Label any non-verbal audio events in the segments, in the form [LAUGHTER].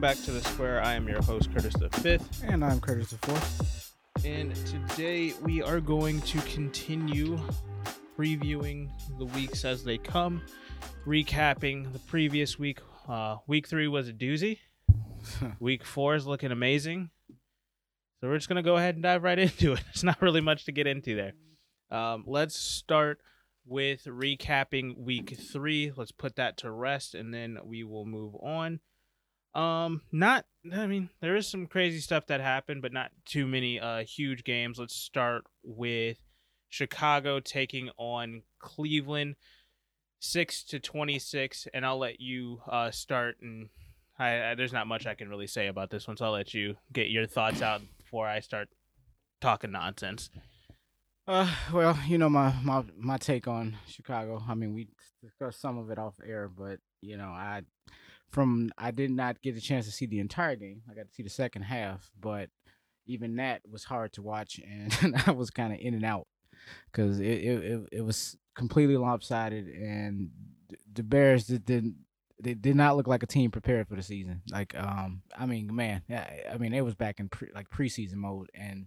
welcome back to the Square. I am your host, Curtis the Fifth, And I'm Curtis the Fourth. and today we are going to continue previewing the weeks as they come, recapping the previous week. Uh, week three was a doozy. [LAUGHS] week four is looking amazing. So we're just gonna go ahead and dive right [LAUGHS] into it. It's not really much to get into there. Um, let's start with recapping week three. Let's put that to rest, and then we will move on. Um, not. I mean, there is some crazy stuff that happened, but not too many uh huge games. Let's start with Chicago taking on Cleveland, six to twenty six, and I'll let you uh start. And I, I there's not much I can really say about this one, so I'll let you get your thoughts out before I start talking nonsense. Uh, well, you know my, my my take on Chicago. I mean, we discussed some of it off air, but you know, I from I did not get a chance to see the entire game. I got to see the second half, but even that was hard to watch, [LAUGHS] and I was kind of in and out because it, it it was completely lopsided, and the Bears did, didn't they did not look like a team prepared for the season. Like, um, I mean, man, I, I mean, it was back in pre, like preseason mode, and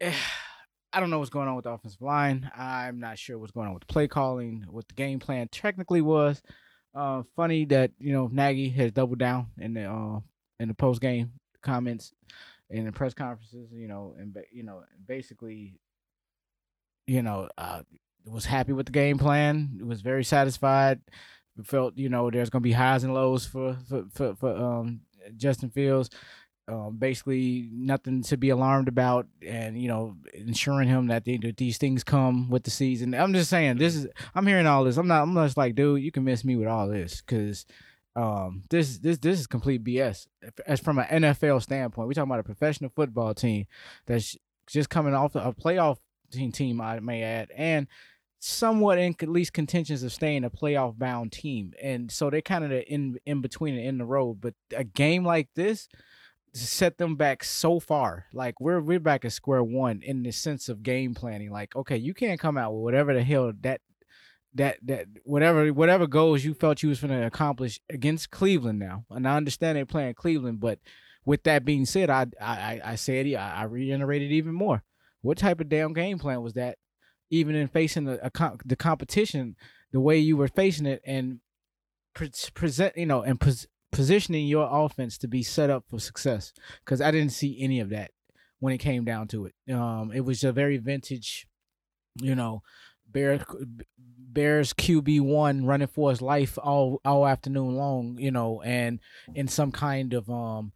eh, [SIGHS] I don't know what's going on with the offensive line. I'm not sure what's going on with the play calling, what the game plan technically was. Uh, funny that you know Nagy has doubled down in the uh in the post game comments and the press conferences. You know, and you know, basically, you know, uh, was happy with the game plan. Was very satisfied. Felt you know there's gonna be highs and lows for for for, for um Justin Fields um, basically nothing to be alarmed about, and you know, ensuring him that, that these things come with the season. I'm just saying, this is I'm hearing all this. I'm not. I'm just like, dude, you can miss me with all this because um, this this this is complete BS. As from an NFL standpoint, we're talking about a professional football team that's just coming off a playoff team, team I may add, and somewhat in at least contentions of staying a playoff bound team. And so they're kind of in in between and in the road. But a game like this set them back so far. Like we're we're back at square one in the sense of game planning. Like, okay, you can't come out with whatever the hell that that that whatever whatever goals you felt you was going to accomplish against Cleveland now. And I understand they're playing Cleveland, but with that being said, I I I said I, I reiterated even more. What type of damn game plan was that? Even in facing the the competition, the way you were facing it, and pre- present, you know, and positioning your offense to be set up for success because I didn't see any of that when it came down to it. Um, it was a very vintage, you know, Bears Bears QB one running for his life all all afternoon long, you know, and in some kind of um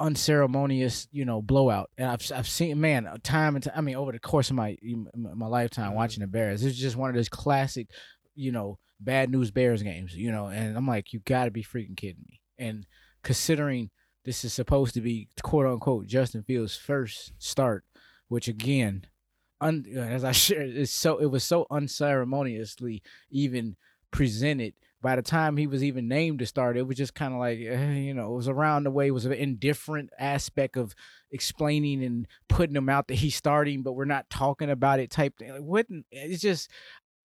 unceremonious, you know, blowout. And I've I've seen man time and time, I mean over the course of my my lifetime watching the Bears, it's just one of those classic, you know, bad news Bears games, you know, and I'm like, you got to be freaking kidding me. And considering this is supposed to be quote unquote Justin Fields' first start, which again, un, [LAUGHS] as I shared, it's so it was so unceremoniously even presented. By the time he was even named to start, it was just kind of like eh, you know, it was around the way. It was an indifferent aspect of explaining and putting him out that he's starting, but we're not talking about it. Type thing. Like, what? It's just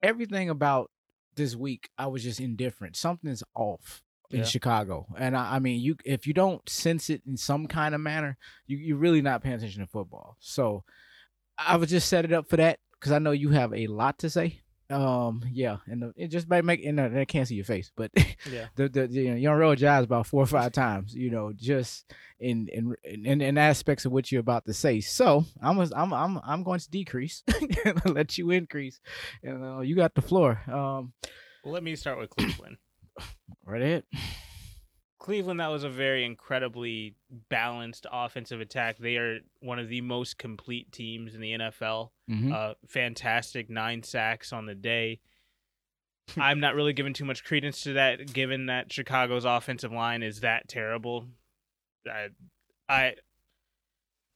everything about this week. I was just indifferent. Something's off in yeah. Chicago. And I, I, mean, you if you don't sense it in some kind of manner, you you're really not paying attention to football. So I would just set it up for that because I know you have a lot to say. Um, yeah, and the, it just by make and I can't see your face, but yeah, [LAUGHS] the the you know you roll your eyes about four or five times, you know, just in in in, in aspects of what you're about to say. So I'm I'm I'm I'm going to decrease [LAUGHS] and let you increase, and uh, you got the floor. Um, well, let me start with Cleveland. [CLEARS THROAT] Right it. Cleveland, that was a very incredibly balanced offensive attack. They are one of the most complete teams in the NFL. Mm-hmm. Uh, fantastic nine sacks on the day. I'm not really giving too much credence to that, given that Chicago's offensive line is that terrible. I, I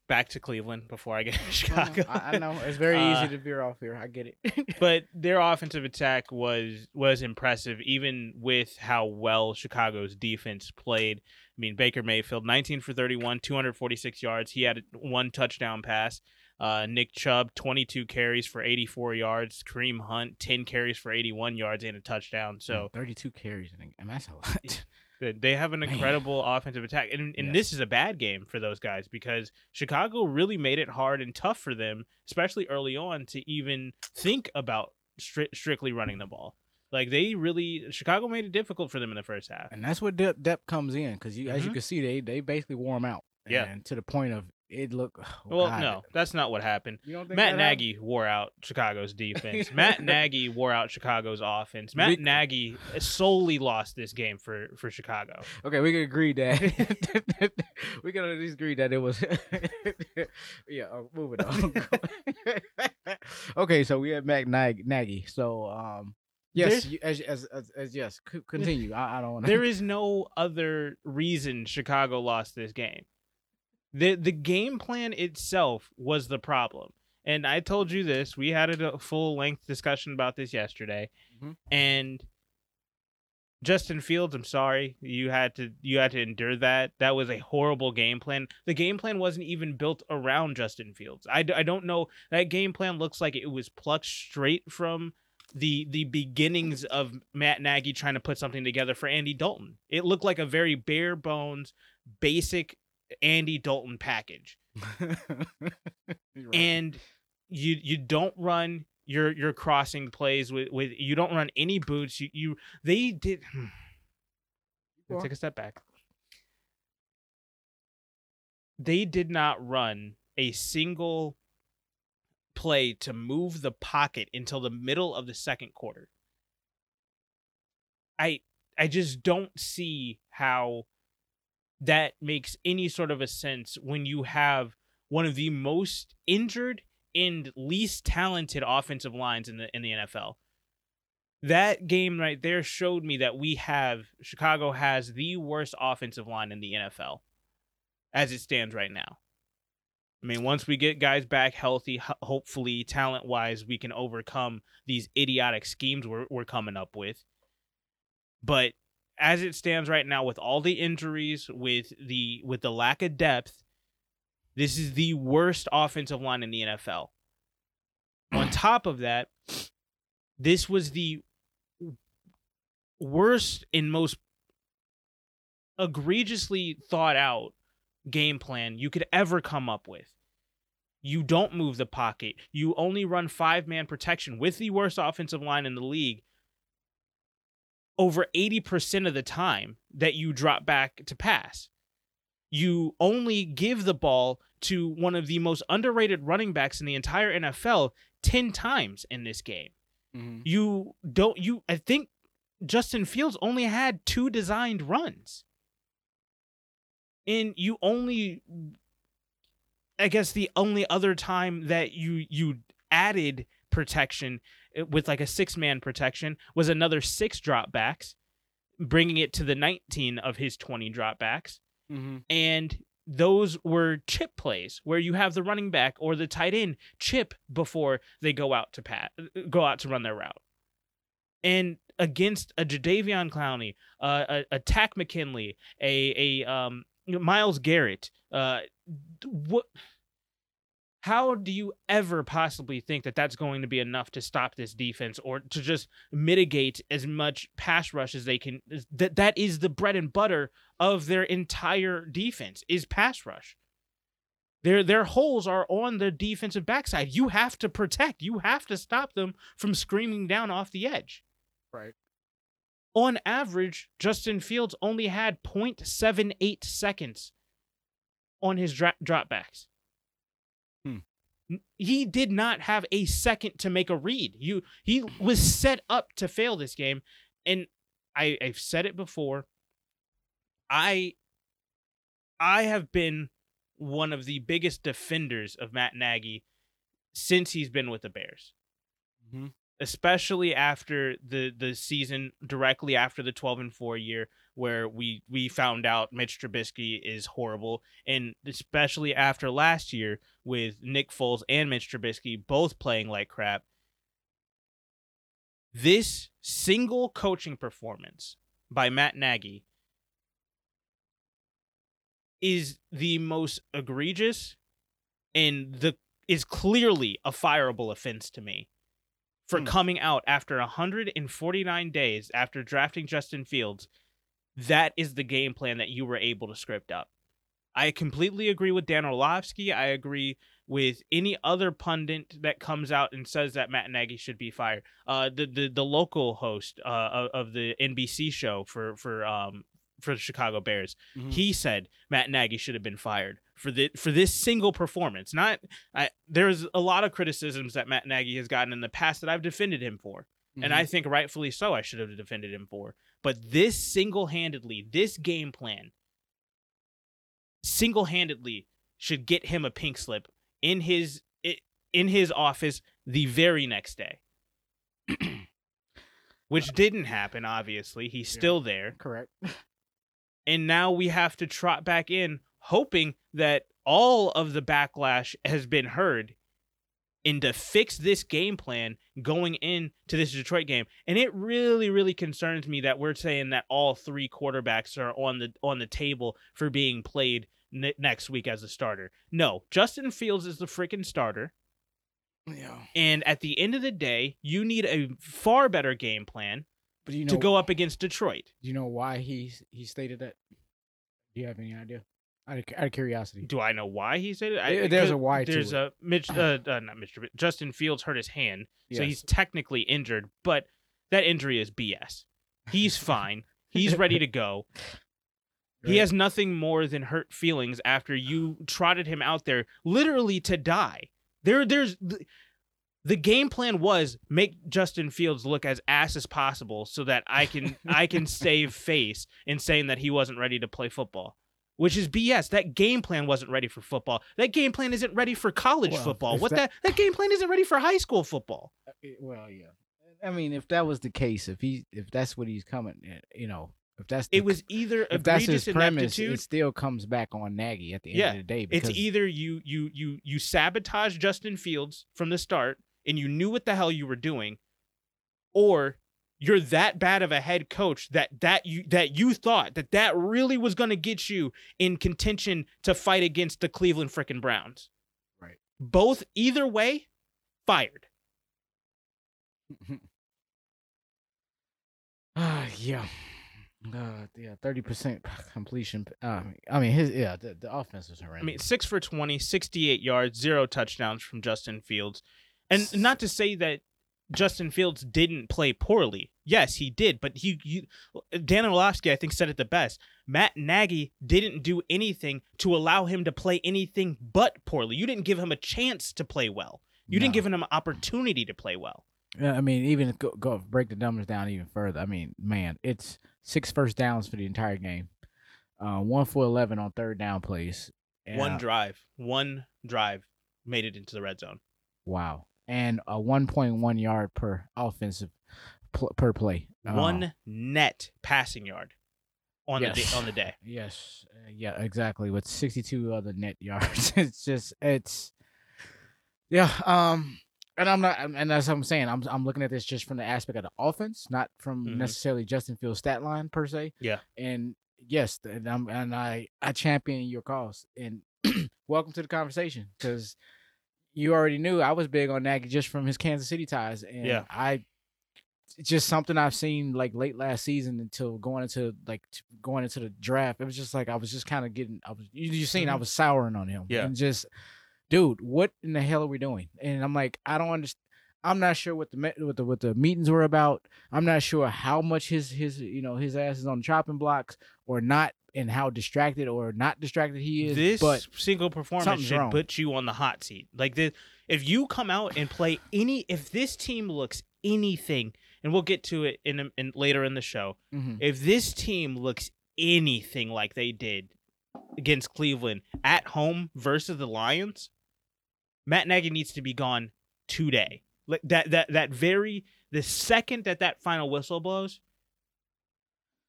back to Cleveland before I get [LAUGHS] to Chicago. I, I know it's very uh, easy to veer off here. I get it. [LAUGHS] but their offensive attack was was impressive, even with how well Chicago's defense played. I mean, Baker Mayfield, 19 for 31, 246 yards. He had one touchdown pass. Uh, Nick Chubb, 22 carries for 84 yards. Kareem Hunt, 10 carries for 81 yards and a touchdown. So 32 carries, I think, and that's a lot. [LAUGHS] They have an Man. incredible offensive attack, and and Yes. this is a bad game for those guys because Chicago really made it hard and tough for them, especially early on, to even think about stri- strictly running the ball. Like they really, Chicago made it difficult for them in the first half. and that's where depth, depth comes in because you, as you Mhm. can see, they they basically wore them out. Yeah. and to the point of it look. [SIGHS] oh, Well, God. no, that's not what happened. you don't think Matt that happened? Nagy wore out Chicago's defense. [LAUGHS] Matt Nagy wore out Chicago's offense. Matt Rick- Nagy solely lost this game for for Chicago. Okay, we can agree that [LAUGHS] we can at least agree that it was. [LAUGHS] yeah, uh, moving on. okay, so we had Matt Nag- Nagy. So, um, yes, you, as, as as as yes, continue. I, I don't want There is no other reason Chicago lost this game. The the game plan itself was the problem. And I told you this. We had a full length discussion about this yesterday. Mhm. And Justin Fields, I'm sorry. You had to you had to endure that. That was a horrible game plan. The game plan wasn't even built around Justin Fields. I, d- I don't know. That game plan looks like it was plucked straight from the the beginnings of Matt Nagy trying to put something together for Andy Dalton. It looked like a very bare bones, basic Andy Dalton package. [LAUGHS] Right. And you you don't run your your crossing plays with, with you don't run any boots. You you they did hmm. Let's take a step back. They did not run a single play to move the pocket until the middle of the second quarter. I I just don't see how that makes any sort of a sense when you have one of the most injured and least talented offensive lines in the in the NFL that game right there showed me that we have Chicago has the worst offensive line in the NFL as it stands right now. I mean, once we get guys back healthy, hopefully talent wise, we can overcome these idiotic schemes we're, we're coming up with. But as it stands right now, with all the injuries, with the with the lack of depth, this is the worst offensive line in the NFL. On [CLEARS THROAT] top of that, this was the worst and most egregiously thought out game plan you could ever come up with. You don't move the pocket. You only run five man protection with the worst offensive line in the league over 80% of the time that you drop back to pass. You only give the ball to one of the most underrated running backs in the entire NFL 10 times in this game Mhm. you don't you I think Justin Fields only had two designed runs. And you only I guess the only other time that you you added protection with like a six man protection was another six dropbacks, bringing it to the 19 of his 20 dropbacks Mhm. and those were chip plays where you have the running back or the tight end chip before they go out to pat go out to run their route. And against a Jadeveon Clowney, uh, a, a Takk McKinley, a a um Myles Garrett, uh, what? How do you ever possibly think that that's going to be enough to stop this defense or to just mitigate as much pass rush as they can? That that is the bread and butter of their entire defense is pass rush. Their their holes are on the defensive backside. You have to protect. You have to stop them from screaming down off the edge. Right. On average, Justin Fields only had 0.78 seconds on his dra- dropbacks. He did not have a second to make a read. You he was set up to fail this game, and I I've said it before. I I have been one of the biggest defenders of Matt Nagy since he's been with the Bears Mhm. especially after the the season directly after the 12 and 4 year where we we found out Mitch Trubisky is horrible and especially after last year with Nick Foles and Mitch Trubisky both playing like crap this single coaching performance by Matt Nagy is the most egregious and the is clearly a fireable offense to me for Hmm. coming out after 149 days after drafting Justin Fields. That is the game plan that you were able to script up. I completely agree with Dan Orlovsky. I agree with any other pundit that comes out and says that Matt Nagy should be fired. Uh, the the the local host uh, of, the NBC show for for um for the Chicago Bears, Mhm. he said Matt Nagy should have been fired for the for this single performance. Not I, there's a lot of criticisms that Matt Nagy has gotten in the past that I've defended him for, and I mm-hmm. think rightfully so. I should have defended him for. But this single handedly, this game plan, single handedly should get him a pink slip in his in his office the very next day. [CLEARS THROAT] Which uh, didn't happen, obviously. He's Yeah. still there. correct. [LAUGHS] And now we have to trot back in, hoping that all of the backlash has been heard and to fix this game plan going into this Detroit game. And it really, really concerns me that we're saying that all three quarterbacks are on the on the table for being played ne- next week as a starter. No, Justin Fields is the freaking starter. Yeah, And at the end of the day, you need a far better game plan you know to go up against Detroit. Do you know why he he stated that? Do you have any idea? Out of, out of curiosity. Do I know why he said it? I, there's a why to There's a Mitch, uh, uh, not Mitch, Justin Fields hurt his hand, so Yes. he's technically injured, but that injury is BS. He's [LAUGHS] fine. He's ready to go. He has nothing more than hurt feelings after you trotted him out there literally to die. There, there's the, the game plan was make Justin Fields look as ass as possible so that I can I can [LAUGHS] save face in saying that he wasn't ready to play football. Which is BS. That game plan wasn't ready for football. That game plan isn't ready for college Well, football. What that- that that game plan isn't ready for high school football. Uh, Well, yeah. I mean, if that was the case, if he if that's what he's coming, eh, you know, if that's the, It was either if that's his premise, it still comes back on Nagy at the end Yeah, of the day. It's either you you you you sabotage Justin Fields from the start and you knew what the hell you were doing, or you're that bad of a head coach that that you that you thought that that really was going to get you in contention to fight against the Cleveland frickin' Browns. Right. Both either way, fired. [LAUGHS] Ah, yeah. Uh, yeah, thirty percent completion. Uh, I mean, his yeah, the, the offense was horrendous. I mean, six for 20, 68 yards, zero touchdowns from Justin Fields. And not to say that Justin Fields didn't play poorly. Yes, he did. But he, you, Dan Orlovsky, I think, said it the best. Matt Nagy didn't do anything to allow him to play anything but poorly. You didn't give him a chance to play well. You didn't give him an opportunity to play well. Yeah, I mean, even go, go break the numbers down even further. I mean, man, it's six first downs for the entire game. Uh, one for eleven on third down plays. One drive, one drive made it into the red zone. Wow, and a one point one yard per offensive pl- per play. Uh, one net passing yard on the day, on the day. Yes, uh, yeah, exactly. With sixty two other net [LAUGHS] yards, it's just it's yeah. Um, and I'm not, and that's what I'm saying. I'm I'm looking at this just from the aspect of the offense, not from Mhm. necessarily Justin Fields' stat line per se. Yeah. And yes, and I'm and I I champion your cause and [CLEARS THROAT] welcome to the conversation because you already knew I was big on Nagy just from his Kansas City ties, and Yeah. I just something I've seen like late last season until going into like going into the draft. It was just like I was just kind of getting. I was you you seen I Mhm. was souring on him. Yeah. and just dude, what in the hell are we doing? And I'm like, I don't understand. I'm not sure what the what the what the meetings were about. I'm not sure how much his his you know his ass is on chopping blocks or not, and how distracted or not distracted he is. this but single performance should wrong. put you on the hot seat. Like this, if you come out and play any, if this team looks anything, and we'll get to it in, in later in the show. mhm. If this team looks anything like they did against Cleveland at home versus the Lions, Matt Nagy needs to be gone today. Like that, that, that very the second that that final whistle blows,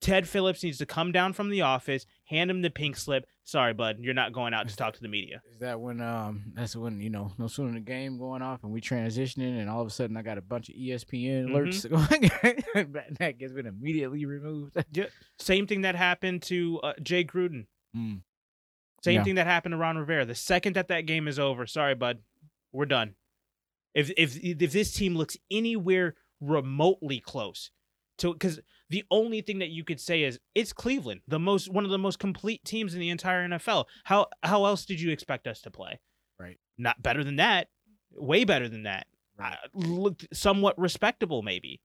Ted Phillips needs to come down from the office, hand him the pink slip. Sorry, bud, you're not going out to talk to the media. Is that when um that's when you know no sooner the game going off and we transitioning and all of a sudden I got a bunch of ESPN alerts Mm-hmm. going [LAUGHS] that gets been immediately removed. [LAUGHS] Same thing that happened to uh, Jay Gruden. Mm. Same Yeah. thing that happened to Ron Rivera. The second that that game is over, sorry, bud, we're done. If if if this team looks anywhere remotely close to, because the only thing that you could say is it's Cleveland, the most one of the most complete teams in the entire NFL. How how else did you expect us to play? Right. Not better than that. Way better than that. Right. Uh, looked somewhat respectable maybe.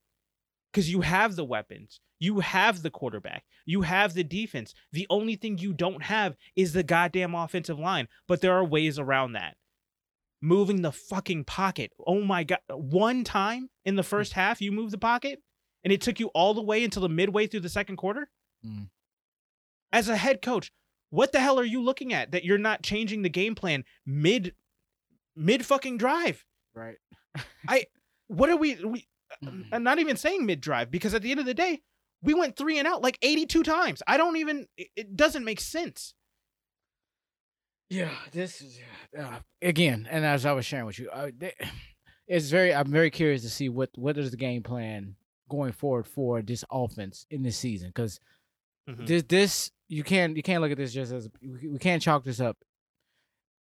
Cuz you have the weapons. You have the quarterback. You have the defense. The only thing you don't have is the goddamn offensive line, but there are ways around that. Moving the fucking pocket. Oh my god. One time in the first half you moved the pocket and it took you all the way until the midway through the second quarter? Mm. As a head coach, what the hell are you looking at that you're not changing the game plan mid mid fucking drive? Right. [LAUGHS] I. What are we we Mm. I'm not even saying mid drive because at the end of the day, we went 3 and out like 82 times. I don't even it doesn't make sense. Yeah, this is uh, again, and as I was sharing with you, uh, [SIGHS] it's very. I'm very curious to see what what is the game plan going forward for this offense in this season because Mhm. this this you can't you can't look at this just as we can't chalk this up.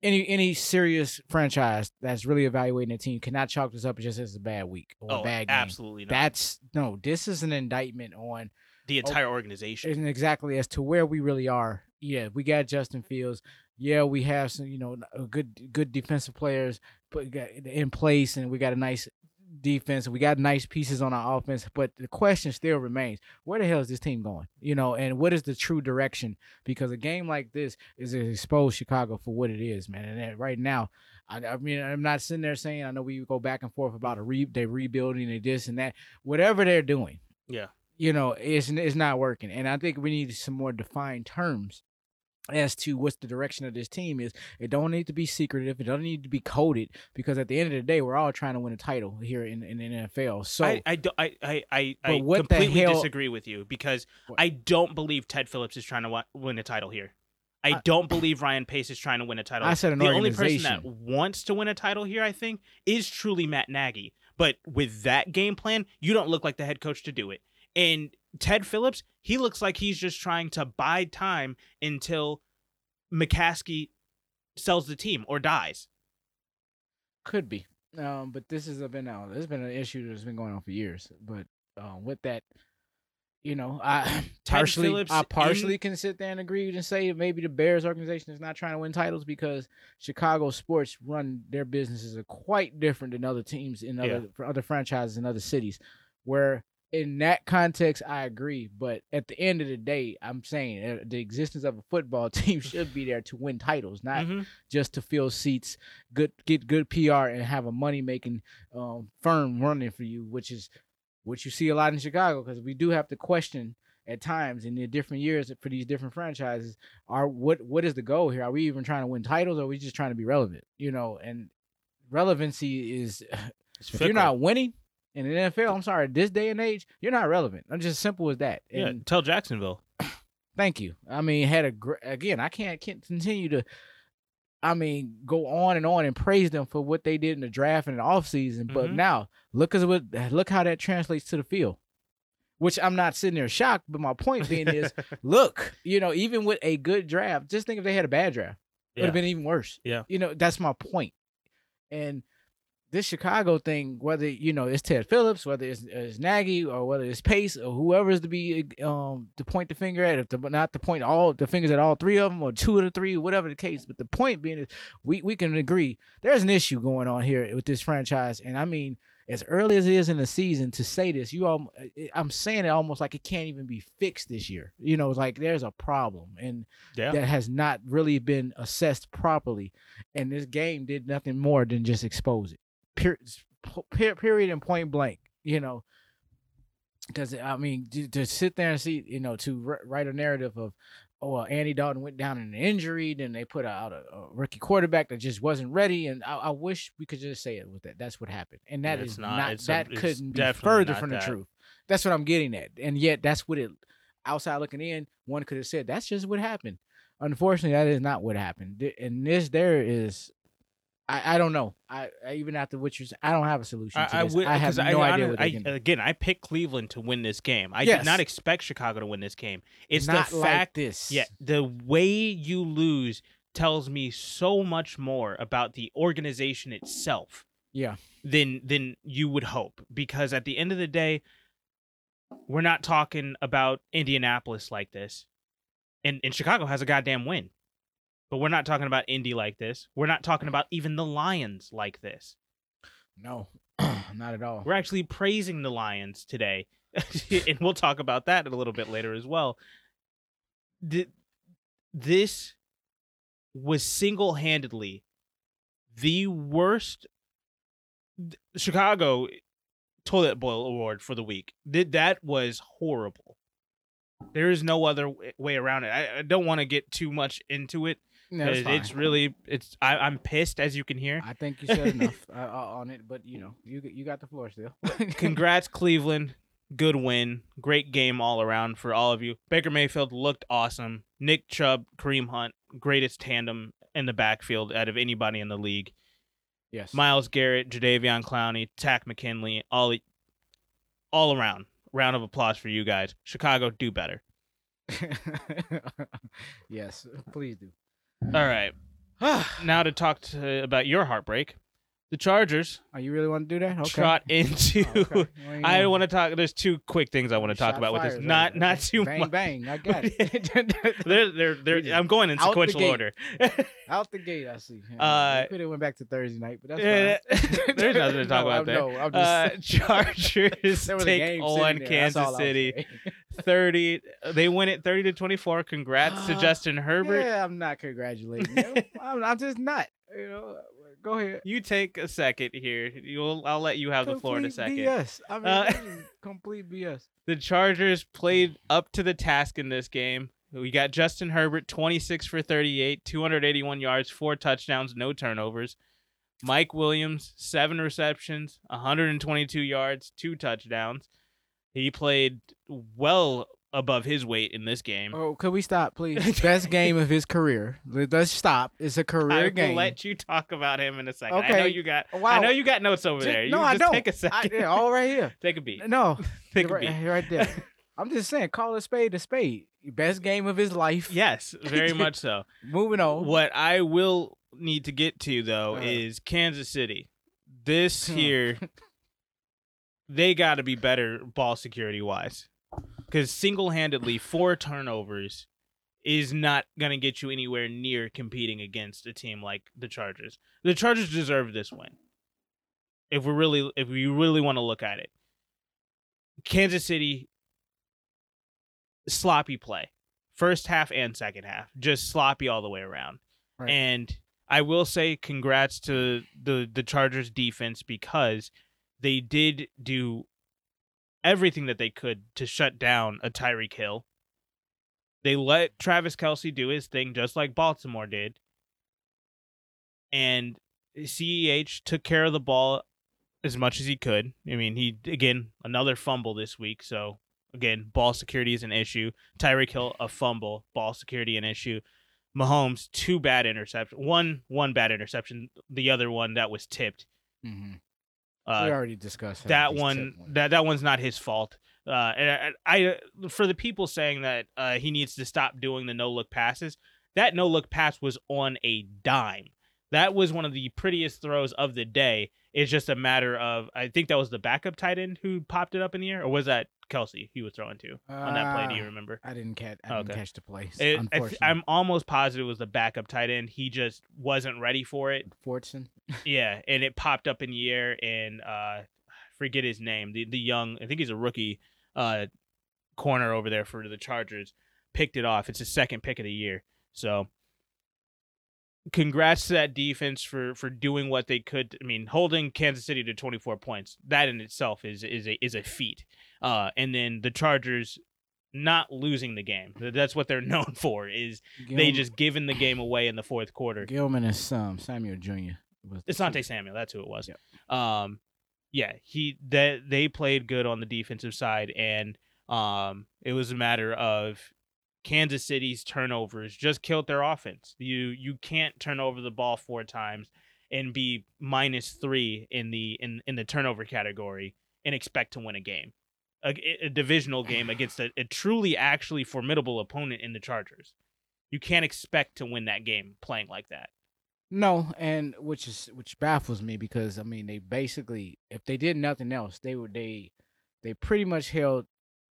Any any serious franchise that's really evaluating a team cannot chalk this up just as a bad week or a Oh, bad game. absolutely not. That's no. This is an indictment on the entire organization. and exactly as to where we really are. Yeah, we got Justin Fields. Yeah, we have some, you know, uh, good good defensive players put uh, in place, and we got a nice defense. and We got nice pieces on our offense, but the question still remains: Where the hell is this team going? You know, and what is the true direction? Because a game like this is to expose Chicago for what it is, man. And uh, right now, I, I mean, I'm not sitting there saying I know we go back and forth about a re they rebuilding and this and that. Whatever they're doing, Yeah. you know, it's it's not working. And I think we need some more defined terms as to what's the direction of this team is. It don't need to be secretive. It don't need to be coded because at the end of the day, we're all trying to win a title here in, in the NFL. So I, I, do- I, I, I, I completely hell- disagree with you because What? I don't believe Ted Phillips is trying to win a title here. I, I- don't believe Ryan Pace is trying to win a title. I said an the only person that wants to win a title here, I think, is truly Matt Nagy. But with that game plan, you don't look like the head coach to do it. And Ted Phillips, he looks like he's just trying to bide time until McCaskey sells the team or dies. could be. Um, but this has been uh, this has been an issue that's been going on for years. But um, with that, you know, I [LAUGHS] partially Phillips I in- partially can sit there and agree and say maybe the Bears organization is not trying to win titles because Chicago sports run their businesses are quite different than other teams in other Yeah. for other franchises in other cities. Where in that context, I agree. But at the end of the day, I'm saying uh, the existence of a football [LAUGHS] team should be there to win titles, not Mhm. just to fill seats, good get good PR, and have a money making um, firm running for you, which is what you see a lot in Chicago. Because we do have to question at times in the different years for these different franchises, are what what is the goal here? Are we even trying to win titles, or are we just trying to be relevant? You know, and relevancy is [SIGHS] It's if you're not winning in the NFL, I'm sorry, this day and age, you're not relevant. I'm just simple as that. yeah, tell Jacksonville. [CLEARS THROAT] Thank you. I mean, had a gr- again. I can't, can't continue to. I mean, go on and on and praise them for what they did in the draft and the offseason. But Mhm. now look as what look how that translates to the field. Which I'm not sitting there shocked, but my point being is, [LAUGHS] look, you know, even with a good draft, just think if they had a bad draft, it would have been even worse. Yeah. You know, that's my point. And this Chicago thing, whether you know it's Ted Phillips, whether it's, it's Nagy, or whether it's Pace, or whoever is to be um to point the finger at, if the, not to point all the fingers at all three of them or two of the three, whatever the case. But the point being is, we we can agree there's an issue going on here with this franchise, and I mean. As early as it is in the season to say this, you all, I'm saying it almost like it can't even be fixed this year. You know, it's like there's a problem, and yeah. that has not really been assessed properly. And this game did nothing more than just expose it. Period, period and point blank, you know. Because, I mean, to, to sit there and see, you know, to wr- write a narrative of, oh, well, Andy Dalton went down in an injury, then they put out a, a rookie quarterback that just wasn't ready. And I, I wish we could just say it with that. That's what happened. And that is not. not, It's a- that couldn't be further from that. the truth. That's what I'm getting at. And yet, that's what it, outside looking in, one could have said, that's just what happened. Unfortunately, that is not what happened. And this, there is, I, I don't know. I, I even after what I don't have a solution. to I, I would I have no I, idea what I, they can do. again I picked Cleveland to win this game. I Yes. did not expect Chicago to win this game. It's not the like this. yeah, the way you lose tells me so much more about the organization itself Yeah. than than you would hope because at the end of the day we're not talking about Indianapolis like this. And and Chicago has a goddamn win. But we're not talking about Indy like this. We're not talking about even the Lions like this. No, [CLEARS THROAT] not at all. We're actually praising the Lions today. [LAUGHS] and we'll talk about that a little bit later as well. Th- This was single handedly the worst Chicago toilet bowl award for the week. Th- That was horrible. There is no other w- way around it. I don't want to get too much into it. No, it's, it's really it's I, I'm pissed as you can hear. I think you said [LAUGHS] enough uh, uh, on it, but you know, you you got the floor still. [LAUGHS] Congrats, Cleveland. Good win. Great game all around for all of you. Baker Mayfield looked awesome. Nick Chubb, Kareem Hunt, greatest tandem in the backfield out of anybody in the league. yes. Myles Garrett, Jadeveon Clowney, Takk McKinley, all all around. Round of applause for you guys. Chicago, do better. [LAUGHS] yes, please do. All right. [SIGHS] Now to talk to, about your heartbreak. The Chargers Oh, you really want to do that? Okay. trot [LAUGHS] into. Oh, okay. Well, you [LAUGHS] I know, want to talk. There's two quick things I want to talk shot about with this. Not right not too bang, much. Bang, I got it. [LAUGHS] they're, they're, they're, I'm going in out the sequential gate. order. Out the gate, I see. Uh, we could have went back to Thursday night, but that's Yeah, fine. there's nothing to talk No, about I'm- there. No, I'm uh. Chargers there was a take game on there. That's Kansas City. 30. They win it 30 to 24. Congrats to [GASPS] Justin Herbert. Yeah, I'm not congratulating you. I'm, I'm just not. You know, go ahead. You take a second here. You'll I'll let you have the floor in a second. Yes, I mean, Uh, [LAUGHS] complete BS. The Chargers played up to the task in this game. We got Justin Herbert, 26 for 38, 281 yards, four touchdowns, no turnovers. Mike Williams, seven receptions, 122 yards, two touchdowns. He played well above his weight in this game. Oh, could we stop, please? [LAUGHS] Best game of his career. Let- Let's stop. It's a career will game. let you talk about him in a second. I know you got. wow. I know you got notes over Ju- there. You no, I just don't. take a I, second. yeah, all right here. [LAUGHS] take a beat. No, [LAUGHS] Take a right, beat. right there. I'm just saying, call a spade a spade. Best game of his life. Yes, very much so. Moving on. What I will need to get to though Uh. is Kansas City. This Hmm. here, they got to be better ball security wise, because single handedly four turnovers is not gonna get you anywhere near competing against a team like the Chargers. The Chargers deserve this win. If we really, if we really want to look at it, Kansas City sloppy play, first half and second half, just sloppy all the way around. Right. And I will say congrats to the the Chargers defense because they did do everything that they could to shut down a Tyreek Hill. They let Travis Kelce do his thing just like Baltimore did. And CEH took care of the ball as much as he could. I mean, he again another fumble this week, so again, ball security is an issue. Tyreek Hill a fumble, ball security an issue. Mahomes two bad interception, one one bad interception, the other one that was tipped. hmm Uh, we already discussed that these one that that one's not his fault. Uh, and I, I for the people saying that uh, he needs to stop doing the no look passes, that no look pass was on a dime. That was one of the prettiest throws of the day. It's just a matter of I think that was the backup tight end who popped it up in the air, or was that Kelce he was throwing to on that play? Do you Ah, remember? I didn't catch. I didn't Okay. catch the place. It, I I'm almost positive it was the backup tight end. He just wasn't ready for it. Fortune. [LAUGHS] Yeah, and it popped up in the air, and uh, forget his name. The the young, I think he's a rookie, uh, corner over there for the Chargers, picked it off. It's his second pick of the year. So, congrats to that defense for for doing what they could. I mean, holding Kansas City to 24 points. That in itself is is a is a feat. Uh, and then the Chargers not losing the game. That's what they're [LAUGHS] known for. Is they just giving the game away in the fourth quarter. Gilman is um, Samuel Jr. was It's Sante. Samuel. That's who it was. Yep. Um, yeah, he that they played good on the defensive side, and um, it was a matter of Kansas City's turnovers just killed their offense. You you can't turn over the ball four times and be minus three in the in in the turnover category and expect to win a game, a, a divisional [SIGHS] game against a, a truly actually formidable opponent in the Chargers. You can't expect to win that game playing like that. No, and which is which baffles me because I mean they basically if they did nothing else they would they they pretty much held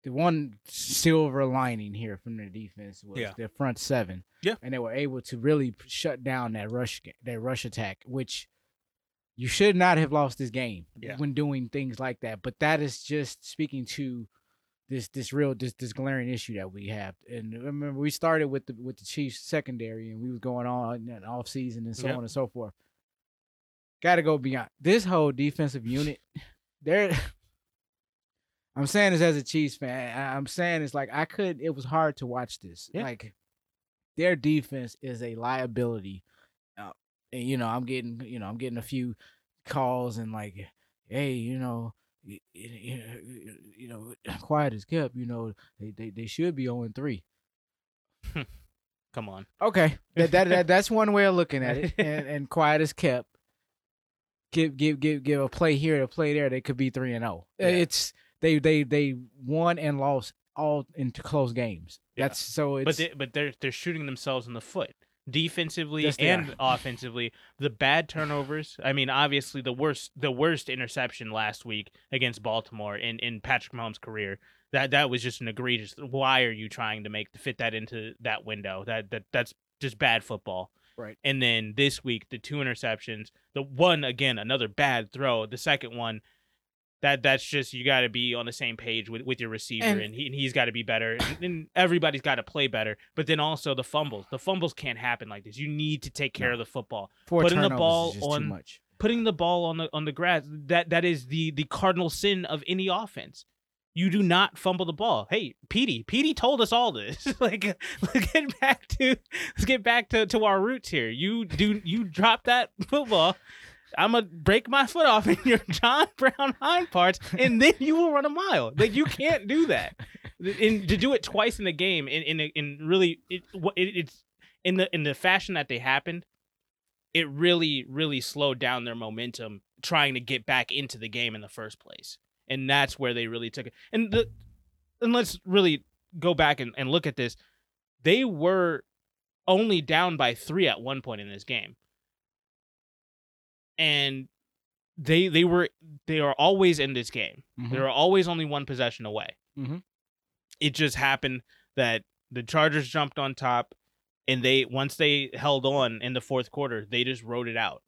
the one silver lining here from their defense was Yeah. their front seven. Yeah. and they were able to really shut down that rush that rush attack, which you should not have lost this game Yeah. when doing things like that. But that is just speaking to this this real this this glaring issue that we have. And remember, we started with the with the Chiefs secondary, and we was going on in off season and so on and so forth. Got to go beyond this whole defensive unit. [LAUGHS] They're I'm saying this as a Chiefs fan. I'm saying it's like I could. It was hard to watch this. Yeah. Like their defense is a liability. Uh, and you know, I'm getting you know I'm getting a few calls and like, hey, you know, you know, [CLEARS THROAT] quiet as kept. You know, they they, they should be 0 3. [LAUGHS] Come on. Okay, that, that that that's one way of looking at it. [LAUGHS] And and quiet as kept. Give give give give a play here, a play there. They could be three and zero. Yeah. It's they they they won and lost all into close games. Yeah. That's so. It's but they, but they're they're shooting themselves in the foot defensively Yes, and [LAUGHS] offensively. The bad turnovers. I mean, obviously the worst the worst interception last week against Baltimore in in Patrick Mahomes' career. That that was just an egregious. Why are you trying to make to fit that into that window? That that that's just bad football. Right. And then this week the two interceptions. The one again another bad throw. The second one. That that's just you got to be on the same page with, with your receiver, And- and, he, and he's got to be better, and, and everybody's got to play better. But then also the fumbles, the fumbles can't happen like this. You need to take care No. of the football. four putting the ball on- much. Putting the ball on the on the grass that that is the the cardinal sin of any offense. You do not fumble the ball. Hey, Petey, Petey told us all this. [LAUGHS] like, let's get back to let's get back to, to our roots here. You do you drop that football. I'm gonna break my foot off in your John Brown hind parts, and then you will run a mile. Like you can't do that. And to do it twice in the game, in in in really, it, it, it's in the in the fashion that they happened. It really, really slowed down their momentum trying to get back into the game in the first place, and that's where they really took it. And the and let's really go back and, and look at this. They were only down by three at one point in this game and they they were they are always in this game. Mhm. They are always only one possession away. Mhm. It just happened that the Chargers jumped on top, and they once they held on in the fourth quarter, they just wrote it out.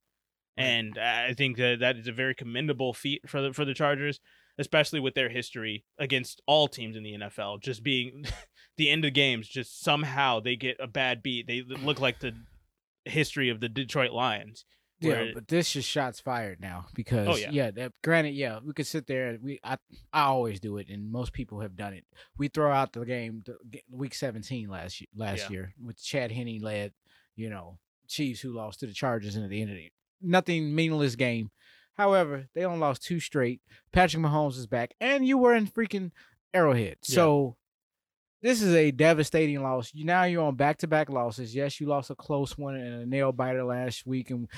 Right. And I think that that is a very commendable feat for the for the Chargers, especially with their history against all teams in the NFL. Just being [LAUGHS] the end of games, just somehow they get a bad beat. They look like the history of the Detroit Lions. Yeah, where- but this is shots fired now oh, because Oh, yeah. yeah. that, granted, yeah, we could sit there. and We I I always do it, and most people have done it. We throw out the game, the, week seventeen last year, last Yeah. year with Chad Henne led, you know, Chiefs who lost to the Chargers in the end of the nothing meaningless game. However, they only lost two straight. Patrick Mahomes is back, and you were in freaking Arrowhead. Yeah. So this is a devastating loss. You now you're on back to back losses. Yes, you lost a close one and a nail biter last week, and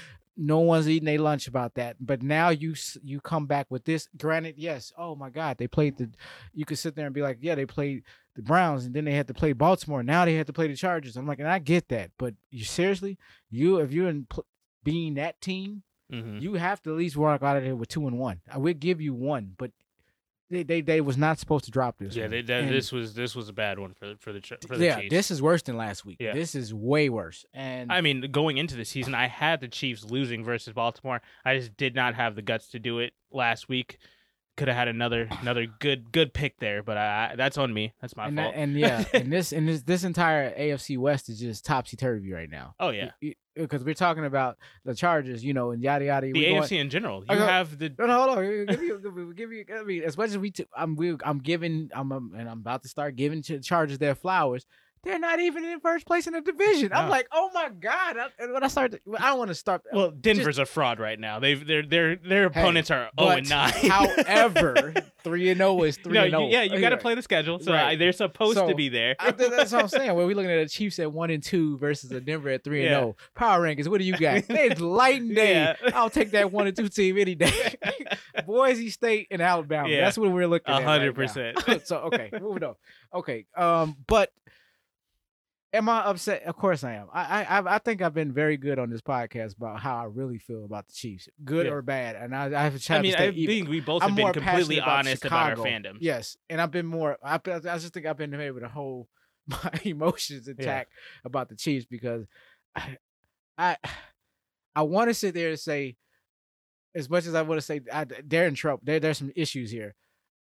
no one's eating their lunch about that. But now you you come back with this. Granted, yes. Oh my God, they played the. You could sit there and be like, yeah, they played the Browns, and then they had to play Baltimore. Now they had to play the Chargers. I'm like, and I get that, but you seriously, you if you're in pl- being that team, Mhm. you have to at least walk out of there with two and one. I would give you one, but they they, they was not supposed to drop this. Yeah, they, that, this was this was a bad one for for the for the yeah, Chiefs. this is worse than last week. Yeah. This is way worse. And I mean, going into the season, I had the Chiefs losing versus Baltimore. I just did not have the guts to do it last week. Could have had another another good good pick there, but I, that's on me. That's my and, fault. that, and yeah, [LAUGHS] and this and this this entire AFC West is just topsy turvy right now. oh yeah, because we're talking about the Chargers, you know, and yada yada. the AFC going- in general. You go- have the No, no, hold on. Give you, give you. I mean, as much as we, t- I'm, we, I'm giving, I'm, um, and I'm about to start giving to the Chargers their flowers. They're not even in first place in the division. I'm like, oh my god! I, and when I start, to, I don't want to start. well, Denver's a fraud right now. They've their their their opponents are zero and nine. [LAUGHS] However, three and zero is three no, and zero. yeah, you got to play the schedule, so Right. I, they're supposed So, to be there. I that's what I'm saying. When we're looking at the Chiefs at one and two versus the Denver at three and zero, power rankings. What do you got? [LAUGHS] It's light and day. Yeah. I'll take that one and two team any day. [LAUGHS] Boise State and Alabama. Yeah. That's what we're looking A at. Hundred right percent. so okay, moving on. Okay, um, but Am I upset? Of course I am. I I I think I've been very good on this podcast about how I really feel about the Chiefs, good Yeah. or bad. And I I've tried I mean, to I even. think we both I'm have been completely passionate about honest about our fandom. Yes, and I've been more. I, I just think I've been able to hold [LAUGHS] my emotions [LAUGHS] intact about the Chiefs because I [SIGHS] I, I want to sit there and say, as much as I want to say I, they're in trouble, there there's some issues here.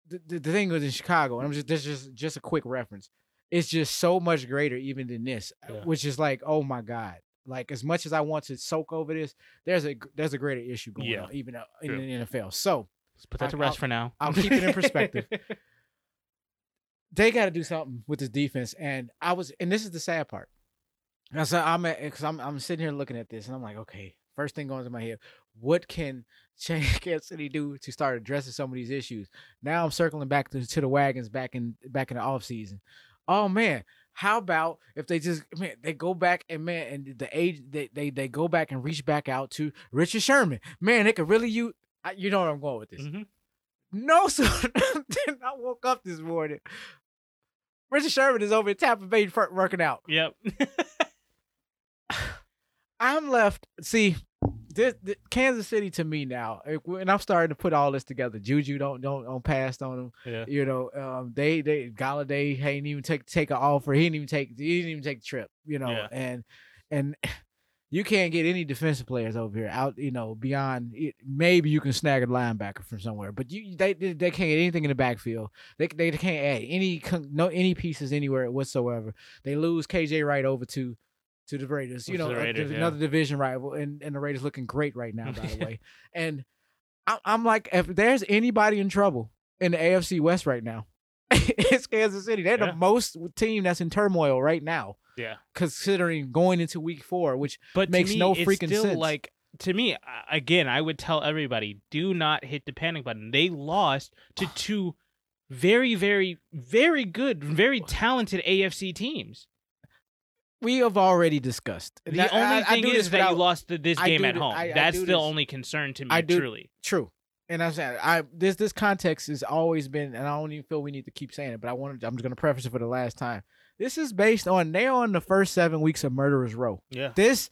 The, the, the thing was in Chicago, and I'm just this is just just a quick reference. It's just so much greater even than this, Yeah. which is like, oh my god. Like as much as I want to soak over this, there's a there's a greater issue going Yeah. on, even uh, in True. the NFL. So Let's put that to I'll- rest for now. I'll keep it in perspective. [LAUGHS] they got to do something with this defense. And I was, and this is the sad part. And so I'm because I'm I'm sitting here looking at this, and I'm like, okay, first thing going to my head, what can [LAUGHS] Kansas City do to start addressing some of these issues? Now I'm circling back to, to the wagons back in back in the off season. Oh man, how about if they just man they go back and man and the age they they, they go back and reach back out to Richard Sherman. Man, they could really you You know where I'm going with this. Mhm. No [LAUGHS] sooner than I woke up this morning. Richard Sherman is over in Tampa Bay working out. Yep. [LAUGHS] [SIGHS] I'm left. See, this, th- Kansas City to me now, and I'm starting to put all this together. Juju don't don't don't pass on him. yeah. You know, um, they they Golladay ain't even take take an offer. He didn't even take he didn't even take the trip. You know, Yeah. and and [LAUGHS] you can't get any defensive players over here out. You know, beyond it, maybe you can snag a linebacker from somewhere, but you they they they can't get anything in the backfield. They they can't add any no any pieces anywhere whatsoever. They lose KJ Wright over to. To the Raiders, you know, the a- yeah. another division rival, and, and the Raiders looking great right now, by the [LAUGHS] way. And I, I'm like, if there's anybody in trouble in the AFC West right now, [LAUGHS] it's Kansas City. They're Yeah. the most team that's in turmoil right now, Yeah. considering going into Week Four, which But Makes me, no it's freaking still sense. Like to me, again, I would tell everybody: do not hit the panic button. They lost to [SIGHS] two very, very, very good, very [SIGHS] talented AFC teams. We have already discussed. The Now, only I- I thing do is this that you lost the, this game at home. I- I That's the only concern to me. I do- truly. True. And I'm saying I this this context has always been, and I don't even feel we need to keep saying it, but I wanted I'm just gonna preface it for the last time. This is based on they're on the first seven weeks of Murderers Row. Yeah. This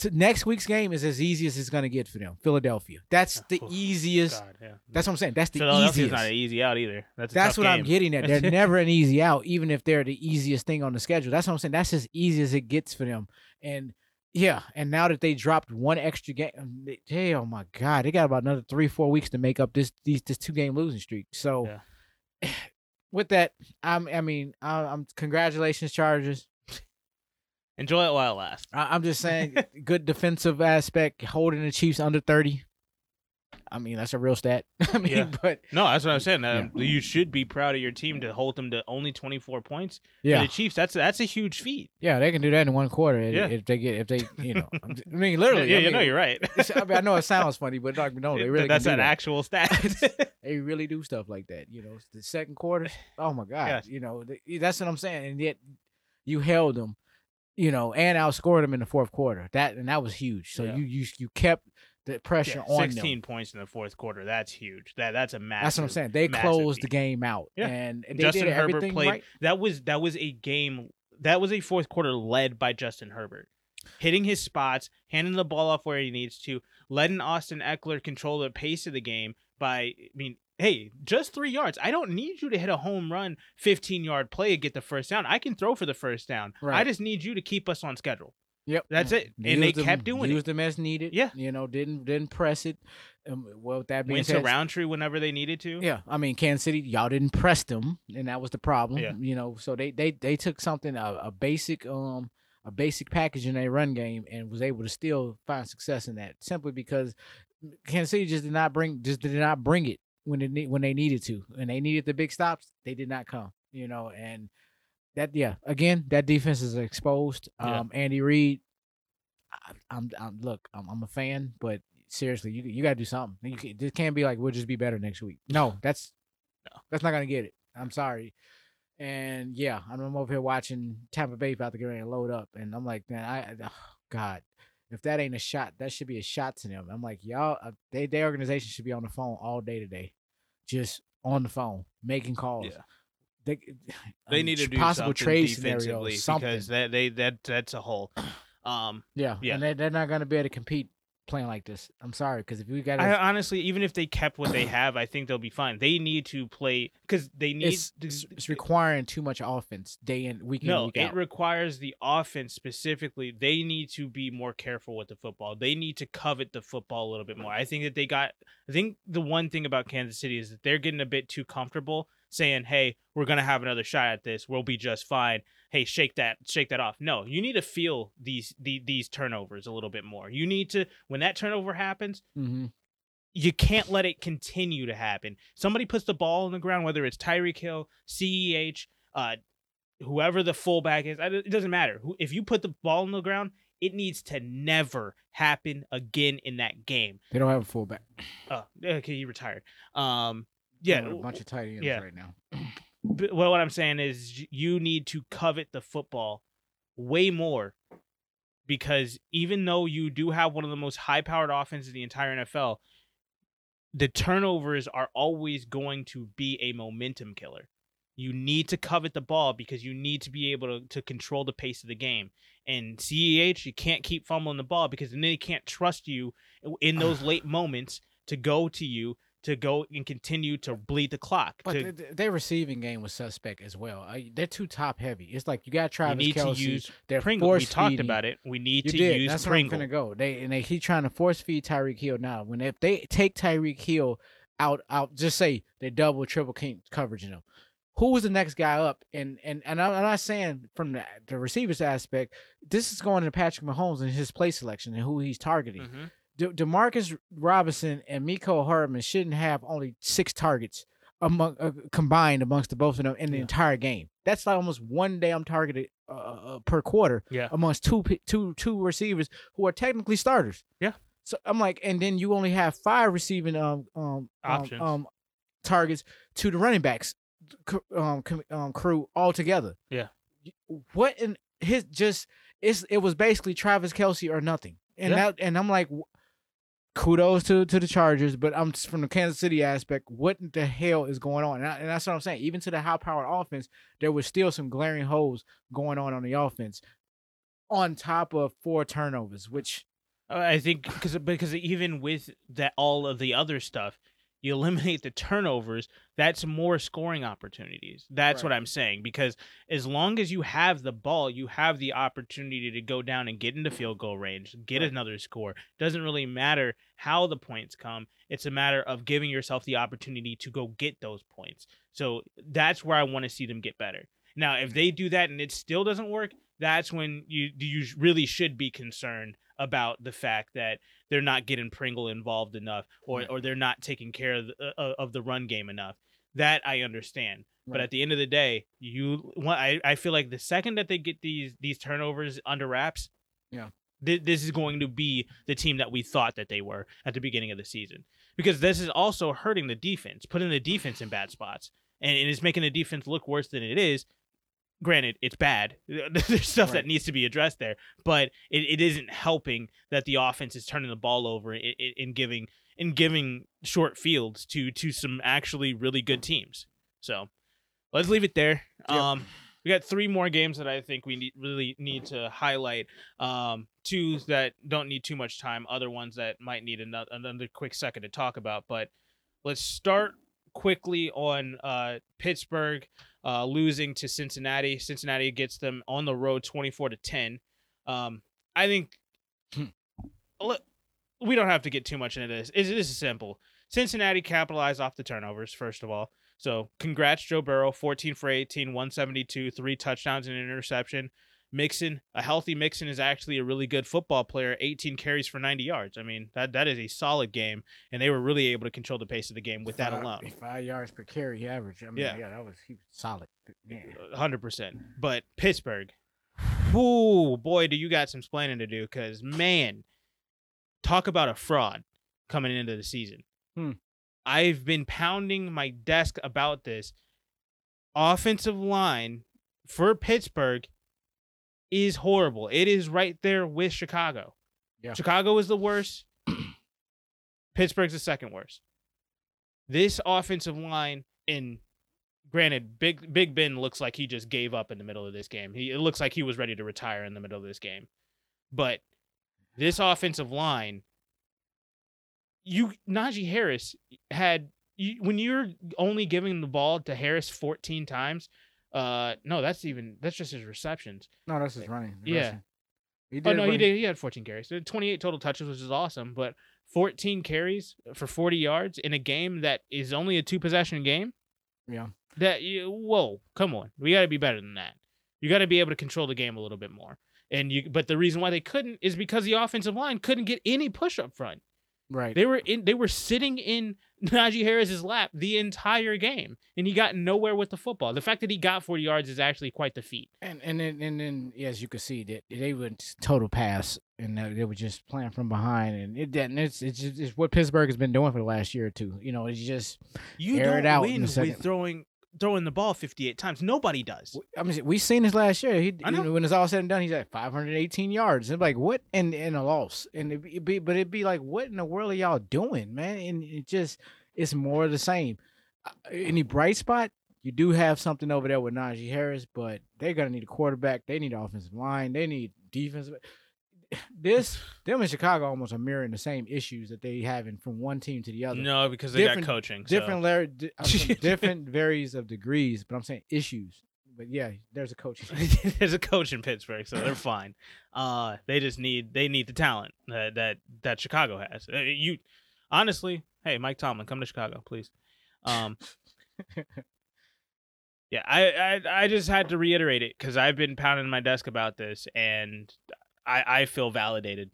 to next week's game is as easy as it's gonna get for them. Philadelphia. That's the Oh, easiest. God, yeah. That's what I'm saying. That's the Philadelphia's easiest. not an easy out either. That's a That's tough what I'm getting at. They're [LAUGHS] never an easy out, even if they're the easiest thing on the schedule. That's what I'm saying. That's as easy as it gets for them. And yeah, and now that they dropped one extra game, um, hey, oh my god, they got about another three, four weeks to make up this these this two game losing streak. So [SIGHS] with that, I'm I mean, I, I'm congratulations, Chargers. Enjoy it while it lasts. I, I'm just saying, [LAUGHS] good defensive aspect, holding the Chiefs under thirty. I mean, that's a real stat. [LAUGHS] I mean, Yeah. but No, that's what I'm saying. Um, You should be proud of your team to hold them to only 24 points. For yeah, the Chiefs, that's that's a huge feat. Yeah, they can do that in one quarter if- Yeah. if they get if they you know. [LAUGHS] I mean, literally. yeah, I yeah, mean, no, you're right. I, mean, I know it sounds funny, but like, no, they really that's an that. actual stat. They really do stuff like that. You know, the second quarter. Oh my god. Yes. You know, that's what I'm saying. And yet, you held them. You know, and outscored them in the fourth quarter. That and that was huge. So Yeah. you you you kept the pressure Yeah, on 16 them. points in the fourth quarter. That's huge. That that's a massive. That's what I'm saying. They closed the game out. Yeah. And they Justin did Herbert played. right. That was that was a game. That was a fourth quarter led by Justin Herbert, hitting his spots, handing the ball off where he needs to, letting Austin Ekeler control the pace of the game by. I mean, hey, just three yards. I don't need you to hit a home run, 15 yard play and get the first down. I can throw for the first down. I just need you to keep us on schedule. Yep, That's it. And they them- kept doing it. used them as needed. Yeah. you know, didn't didn't press it. Um, well, that being Went to Roundtree whenever they needed to. Yeah, I mean Kansas City, y'all didn't press them, and that was the problem. Yeah. You know, so they they they took something a, a basic um a basic package in a run game and was able to still find success in that simply because Kansas City just did not bring just did not bring it when it when they needed to, and they needed the big stops, they did not come. You know, and that yeah, again, that defense is exposed. Yeah. Um, Andy Reid, I, I'm, I'm look, I'm, I'm a fan, but seriously, you you gotta do something. You can, this can't be like we'll just be better next week. No, that's No. that's not gonna get it. I'm sorry. And yeah, I'm over here watching Tampa Bay about to get ready to load up, and I'm like, man, I, I- oh, God, if that ain't a shot, that should be a shot to them. I'm like, y'all, uh, they their organization should be on the phone all day today, just on the phone making calls. Yeah. they [SIGHS] They need to do possible something trade defensively scenarios, something. because that they that that's a hole. Um, yeah, yeah. and they, they're not gonna be able to compete playing like this. I'm sorry, because if we got I honestly, even if they kept what they [CLEARS THROAT] have, I think they'll be fine. They need to play because they need. it's, it's, it's uh, requiring too much offense day in week in no, week it out. requires the offense specifically. They need to be more careful with the football. They need to covet the football a little bit more. I think that they got. I think the one thing about Kansas City is that they're getting a bit too comfortable saying, "Hey, we're gonna have another shot at this. We'll be just fine." Hey, shake that, shake that off. No, you need to feel these the, these turnovers a little bit more. You need to when that turnover happens, mm-hmm. you can't let it continue to happen. Somebody puts the ball on the ground, whether it's Tyreek Hill, CEH, uh, whoever the fullback is, it doesn't matter. If you put the ball on the ground, it needs to never happen again in that game. They don't have a fullback. Oh, okay, he retired. Um, yeah, a bunch of tight ends yeah. right now. Well, what I'm saying is you need to covet the football way more because even though you do have one of the most high powered offenses in the entire NFL, the turnovers are always going to be a momentum killer. You need to covet the ball because you need to be able to, to control the pace of the game. And CEH, you can't keep fumbling the ball because then they can't trust you in those late moments to go to you to go and continue to bleed the clock. But to, th- th- their receiving game was suspect as well. Uh, they're too top heavy. It's like you got you Travis need Kelce. to use they're Pringle. We talked feeding- about it. We need You to did. use That's Pringle. where I'm gonna go. They and they keep trying to force feed Tyreek Hill now. When if they take Tyreek Hill out, out, just say they double, triple king coverage. You know, who was the next guy up? And and and I'm not saying from the the receivers aspect. This is going to Patrick Mahomes and his play selection and who he's targeting. Mhm. De- Demarcus Robinson and Mecole Hardman shouldn't have only six targets among uh, combined amongst the both of them in the Yeah. entire game. That's like almost one damn targeted uh, uh, per quarter Yeah. amongst two two two receivers who are technically starters. Yeah. So I'm like, and then you only have five receiving um um Options. um, um targets to the running backs um, um crew altogether. Yeah. What in his just it's it was basically Travis Kelce or nothing, and Yeah. that and I'm like. Kudos to, to the Chargers, but I'm from the Kansas City aspect. What the hell is going on? And, I, and that's what I'm saying. Even to the high powered offense, there was still some glaring holes going on on the offense, on top of four turnovers, which I think because because even with that all of the other stuff, you eliminate the turnovers. That's more scoring opportunities. That's what I'm saying. Because as long as you have the ball, you have the opportunity to go down and get into field goal range, get Right. another score. Doesn't really matter how the points come. It's a matter of giving yourself the opportunity to go get those points. So that's where I want to see them get better. Now, if they do that and it still doesn't work, that's when you you really should be concerned about the fact that they're not getting Pringle involved enough, or Right. or they're not taking care of the, uh, of the run game enough. That I understand, but at the end of the day, you I, I feel like the second that they get these these turnovers under wraps, Yeah. thi- this is going to be the team that we thought that they were at the beginning of the season. Because this is also hurting the defense, putting the defense in bad spots, and it is making the defense look worse than it is. Granted, it's bad. [LAUGHS] There's stuff that needs to be addressed there, but it, it isn't helping that the offense is turning the ball over in, in giving in giving short fields to to some actually really good teams. So let's leave it there. Yep. Um, we got three more games that I think we need, really need to highlight. Um, two that don't need too much time. Other ones that might need another another quick second to talk about. But let's start quickly on uh, Pittsburgh uh, losing to Cincinnati. Cincinnati gets them on the road, twenty four to ten. Um, I think. Hmm. Look, we don't have to get too much into this. It is this is simple. Cincinnati capitalized off the turnovers, first of all. So congrats, Joe Burrow, 14 for 18, 172, three touchdowns and an interception. Mixon, a healthy Mixon is actually a really good football player, 18 carries for 90 yards. I mean, that that is a solid game, and they were really able to control the pace of the game with that alone. five yards per carry average. I mean, Yeah. yeah, that was he was solid. Yeah. hundred percent. But Pittsburgh, whoo boy, do you got some explaining to do? Because man, talk about a fraud coming into the season. Hmm. I've been pounding my desk about this. Offensive line for Pittsburgh is horrible. It is right there with Chicago. Yeah. Chicago is the worst. [CLEARS THROAT] Pittsburgh's the second worst. This offensive line, and granted, Big Big Ben looks like he just gave up in the middle of this game. He it looks like he was ready to retire in the middle of this game. But this offensive line, you Najee Harris had you, when you're only giving the ball to Harris 14 times. Uh, no, that's even that's just his receptions. No, that's his running. Yeah. He Oh no, he did. He had 14 carries, So 28 total touches, which is awesome. But 14 carries for 40 yards in a game that is only a two possession game. Yeah. That you whoa, come on, we got to be better than that. You got to be able to control the game a little bit more. And you, but the reason why they couldn't is because the offensive line couldn't get any push up front. Right. They were in, they were sitting in [LAUGHS] Najee Harris's lap the entire game, and he got nowhere with the football. The fact that he got 40 yards is actually quite the feat. And and then and then as you can see that they went total pass and they they were just playing from behind and it and it's it's just it's what Pittsburgh has been doing for the last year or two. You know, it's just You Air don't out in win a with throwing throwing the ball 58 times. Nobody does. I mean we've seen this last year. He I know. know, when it's all said and done, he's at 518 yards. And like what and and a loss. And it be, but it'd be like what in the world are y'all doing, man? And it just it's more of the same. Uh, Any bright spot? You do have something over there with Najee Harris, but they're gonna need a quarterback. They need offensive line. They need defensive. This them in Chicago almost are mirroring the same issues that they having from one team to the other. No, because they Different- got coaching. so- different layer, di- [LAUGHS] different varies of degrees, but I'm saying issues. But yeah, there's a coach. [LAUGHS] There's a coach in Pittsburgh, so they're fine. Uh, they just need they need the talent that that, that Chicago has. Uh, You honestly, hey, Mike Tomlin, come to Chicago, please. Um, [LAUGHS] yeah, I, I I just had to reiterate it because I've been pounding my desk about this, and I I feel validated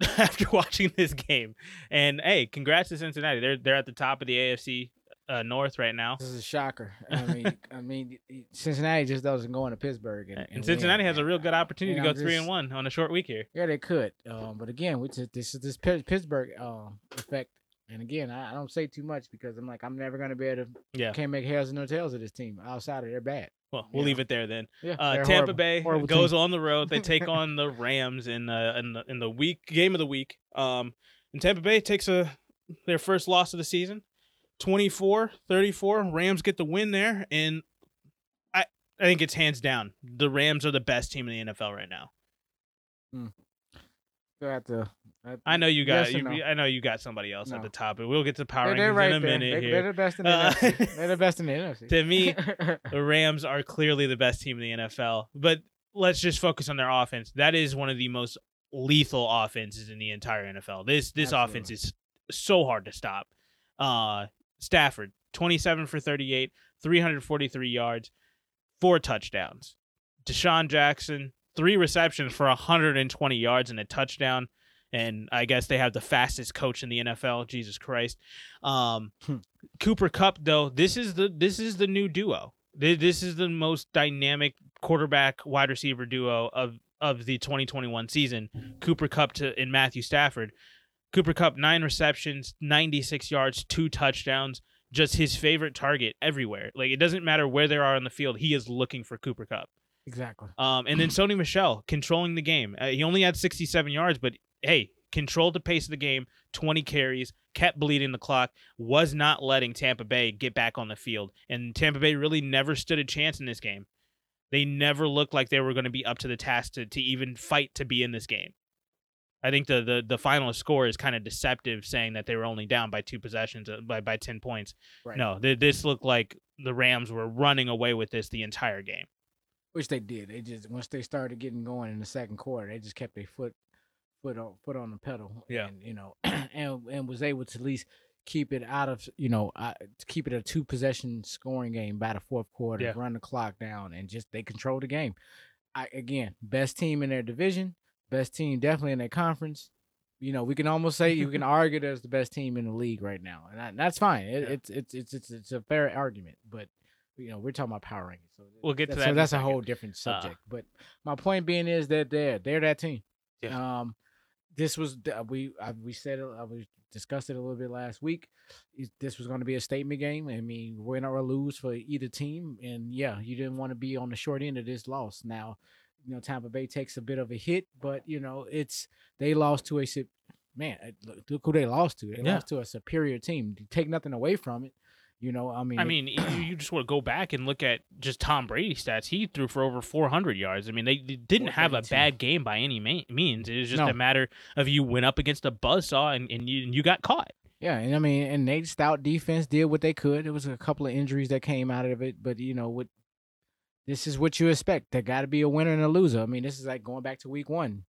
[LAUGHS] after watching this game. And hey, congrats to Cincinnati. They're they're at the top of the AFC uh, North right now. This is a shocker. I mean, I mean, Cincinnati just doesn't go into Pittsburgh, and, And Cincinnati has a real good opportunity And to go three and one on a short week here. Yeah, they could. Um, but again, which is this is this Pitt- Pittsburgh uh, effect. And again, I, I don't say too much because I'm like I'm never gonna be able to Yeah. can't make heads or no tails of this team outside of their bad. Well, we'll Yeah. leave it there then. Yeah, Uh, Tampa horrible. Bay Horrible goes team. on the road. They take [LAUGHS] on the Rams in the in the in the week game of the week. Um, and Tampa Bay takes a their first loss of the season, 24-34. Rams get the win there, and I I think it's hands down the Rams are the best team in the NFL right now. Still have to. I, I know you got Yes you, no? I know you got somebody else at the top, but we'll get to power they're, they're rankings right in a there. minute They, here. are the best in the Uh, NFC. [LAUGHS] They're the best in the NFC. To me, [LAUGHS] the Rams are clearly the best team in the NFL. But let's just focus on their offense. That is one of the most lethal offenses in the entire NFL. This this offense is so hard to stop. Uh Stafford, 27 for 38, 343 yards, four touchdowns. DeSean Jackson, three receptions for 120 yards and a touchdown. And I guess they have the fastest coach in the NFL. Jesus Christ. Um, Hmm. Cooper Kupp, though, this is the this is the new duo. Th- This is the most dynamic quarterback wide receiver duo of of the 2021 season. Cooper Kupp to and Matthew Stafford. Cooper Kupp nine receptions, 96 yards, two touchdowns. Just his favorite target everywhere. Like it doesn't matter where they are on the field, he is looking for Cooper Kupp. exactly. Um, and then Sony Michel controlling the game. Uh, he only had 67 yards, but hey, controlled the pace of the game, 20 carries, kept bleeding the clock, was not letting Tampa Bay get back on the field. And Tampa Bay really never stood a chance in this game. They never looked like they were going to be up to the task to, to even fight to be in this game. I think the, the, the final score is kind of deceptive, saying that they were only down by two possessions, uh, by, by 10 points. Right. No, th- this looked like the Rams were running away with this the entire game. Which they did. They just once they started getting going in the second quarter, they just kept their foot foot on foot on the pedal. Yeah. And you know, [CLEARS THROAT] and and was able to at least keep it out of you know uh, keep it a two possession scoring game by the fourth quarter, Yeah. run the clock down, and just they control the game. I again, best team in their division, best team definitely in their conference. You know, we can almost say you can [LAUGHS] argue there's the best team in the league right now, and that, that's fine. It, Yeah. it's, it's it's it's it's a fair argument, but you know we're talking about power rankings, so We'll get to that- So that's a whole different subject. but my point being is that they're they're that team. Yeah. Um, this was we I, we said it, uh, we discussed it a little bit last week. This was going to be a statement game. I mean, win or lose for either team, and yeah, you didn't want to be on the short end of this loss. Now, you know, Tampa Bay takes a bit of a hit, but you know, it's they lost to a man. uh, Look, look who they lost to. They Yeah. lost to a superior team. You take nothing away from it. You know, I mean, I mean, you, you just want to go back and look at just Tom Brady stats. He threw for over 400 yards. I mean, they, they didn't have a bad game by any ma- means. It was just No. a matter of you went up against a buzzsaw and, and you and you got caught. Yeah, and I mean, and Nate Stout defense did what they could. It was a couple of injuries that came out of it, but you know what? This is what you expect. There got to be a winner and a loser. I mean, this is like going back to week one.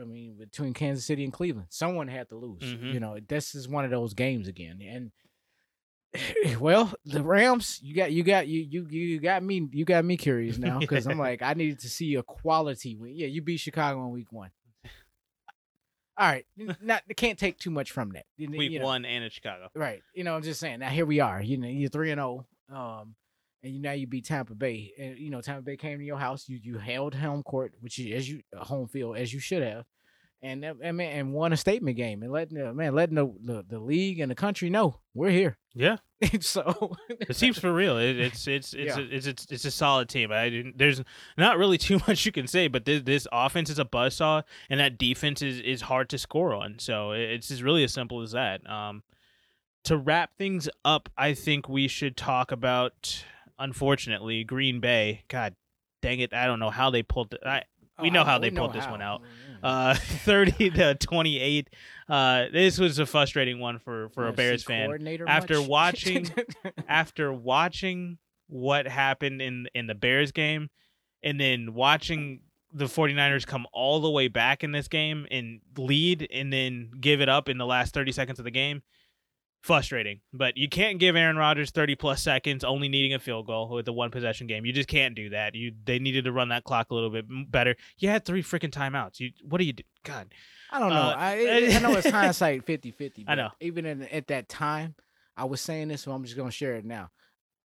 I mean, between Kansas City and Cleveland, someone had to lose. Mhm. You know, this is one of those games again. And [LAUGHS] well, the Rams, you got, you got, you, you, you got me, you got me curious now because I'm like, I needed to see a quality win. Yeah, you beat Chicago in week one. All right, [LAUGHS] not can't take too much from that. You- Week you know. one and in Chicago. Right. You know, I'm just saying. Now here we are. You know, you're three and zero. Um, and you now you beat Tampa Bay, and you know Tampa Bay came to your house. You you held home court, which is as you home field as you should have, and uh, and man, and won a statement game, and letting the man letting the, the the league and the country know we're here. Yeah, [LAUGHS] so it seems for real. It, it's it's it's, Yeah. a, it's it's it's a solid team. I didn't, there's not really [LAUGHS] too much you can say, but this this offense is a buzzsaw, and that defense is is hard to score on. So it's just really as simple as that. Um, to wrap things up, I think we should talk about, unfortunately, Green Bay. God dang it, I don't know how they pulled it. I, We know how they pulled this one out. Uh, [LAUGHS] thirty to twenty eight. Uh, this was a frustrating one for for a Bears fan. After [LAUGHS] watching- [LAUGHS] after watching what happened in in the Bears game and then watching the 49ers come all the way back in this game and lead and then give it up in the last 30 seconds of the game frustrating but you can't give Aaron Rodgers 30 plus seconds only needing a field goal with a one possession game you just can't do that you they needed to run that clock a little bit better you had three freaking timeouts you what do you do god I don't know. Uh, I I know it's [LAUGHS] hindsight 50 50. I know. Even in, at that time, I was saying this, so I'm just gonna share it now.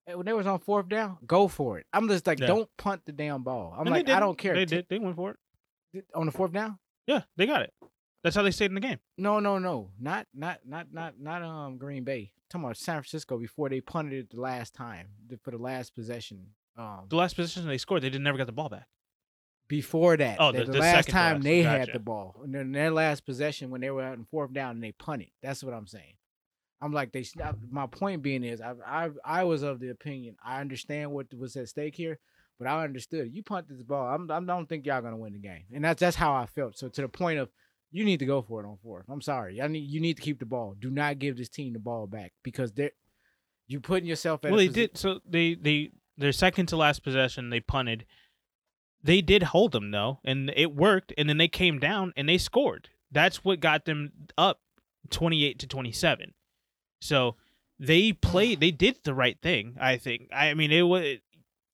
When they was on fourth down, go for it. I'm just like, Yeah. don't punt the damn ball. I'm And like, I don't care. they did they went for it on the fourth down. yeah they got it that's how they stayed in the game No, no, no, not not not not not um Green Bay. talking about San Francisco before they punted it the last time for the last possession. Um, the last position they scored they didn't never got the ball back before that, Oh, the, the- the last time last. they had the ball, and then their last possession when they were out in fourth down and they punted. That's what I'm saying. I'm like they. My point being is, I I I was of the opinion. I understand what was at stake here, but I understood you punted this ball. I'm, I don't think y'all gonna win the game, and that's that's how I felt. So to the point of you need to go for it on fourth. I'm sorry. I need you need to keep the ball. Do not give this team the ball back because they're you putting yourself at. well they did so they they their second to last possession they punted they did hold them though and it worked and then they came down and they scored that's what got them up 28 to 27 so they played they did the right thing i think i mean it was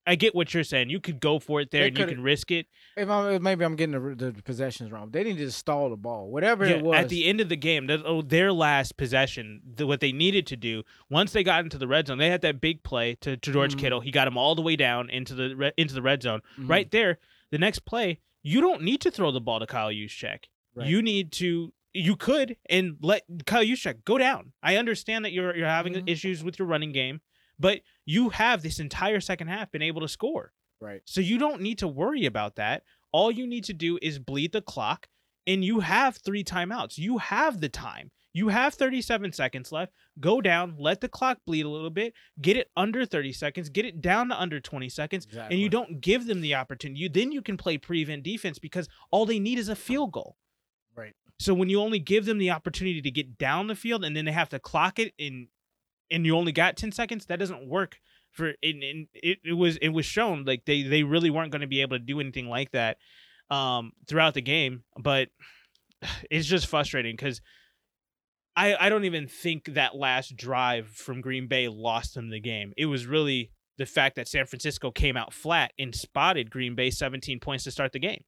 i get what you're saying you could go for it there They and you can risk it If I'm, maybe I'm getting the, the possessions wrong. They didn't just stall the ball. Whatever Yeah, it was. at the end of the game, that, oh, their last possession, the, what they needed to do once they got into the red zone, they had that big play to, to George Mhm. Kittle. He got him all the way down into the into the red zone. Mhm. Right there, the next play, you don't need to throw the ball to Kyle Juszczyk. Right. You need to. You could and let Kyle Juszczyk go down. I understand that you're you're having Mhm. issues with your running game, but you have this entire second half been able to score. Right. So you don't need to worry about that. All you need to do is bleed the clock, and you have three timeouts. You have the time. You have 37 seconds left. Go down, let the clock bleed a little bit, get it under 30 seconds, get it down to under 20 seconds, and you don't give them the opportunity. You, then you can play prevent defense because all they need is a field goal. Right. So when you only give them the opportunity to get down the field and then they have to clock it in and you only got 10 seconds, that doesn't work for and, and it, it was it was shown like they they really weren't going to be able to do anything like that um throughout the game, but [SIGHS] it's just frustrating cuz I I don't even think that last drive from Green Bay lost them the game. It was really the fact that San Francisco came out flat and spotted Green Bay 17 points to start the game.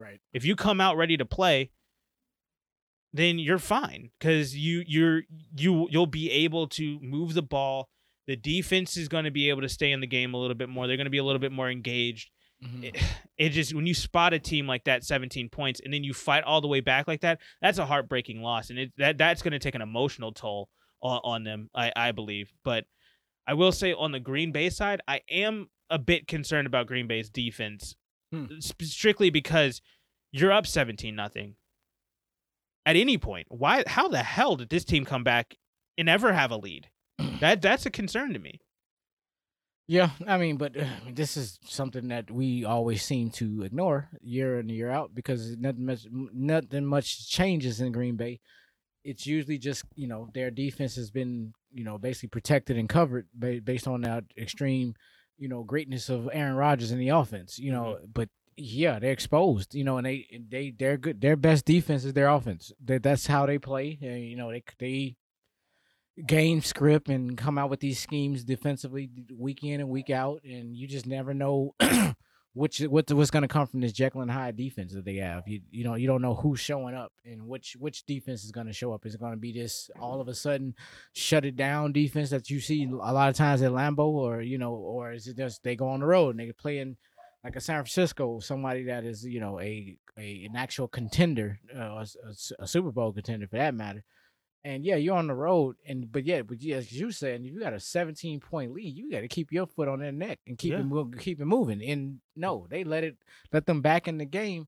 Right. If you come out ready to play, then you're fine because you you're you you'll be able to move the ball. The defense is going to be able to stay in the game a little bit more. They're going to be a little bit more engaged. Mhm. It, [SIGHS] it just when you spot a team like that, 17 points, and then you fight all the way back like that, that's a heartbreaking loss, and it that that's going to take an emotional toll on, on them, I I believe. But I will say on the Green Bay side, I am a bit concerned about Green Bay's defense, Hmm. strictly because you're up 17 nothing. At any point, why? How the hell did this team come back and ever have a lead? [CLEARS THROAT] that that's a concern to me. Yeah, I mean, but uh, this is something that we always seem to ignore year in year out because nothing much, nothing much changes in Green Bay. It's usually just you know their defense has been you know basically protected and covered ba- based on that extreme you know greatness of Aaron Rodgers in the offense. You know, but yeah, they're exposed. You know, and they they they're good. Their best defense is their offense. That that's how they play. And, you know, they they game script and come out with these schemes defensively week in and week out, and you just never know [CLEARS THROAT] which what what's going to come from this Jekyll and Hyde defense that they have. You you know you don't know who's showing up and which which defense is going to show up. Is it going to be this all of a sudden shut it down defense that you see a lot of times at Lambeau, or you know, or is it just they go on the road and they're playing like a San Francisco, somebody that is you know a, a an actual contender, uh, a, a, a Super Bowl contender for that matter and yeah, you're on the road, and but yeah, but yeah, as you said, you got a 17 point lead, you got to keep your foot on their neck and keep Yeah. it keep it moving. And no, they let it let them back in the game.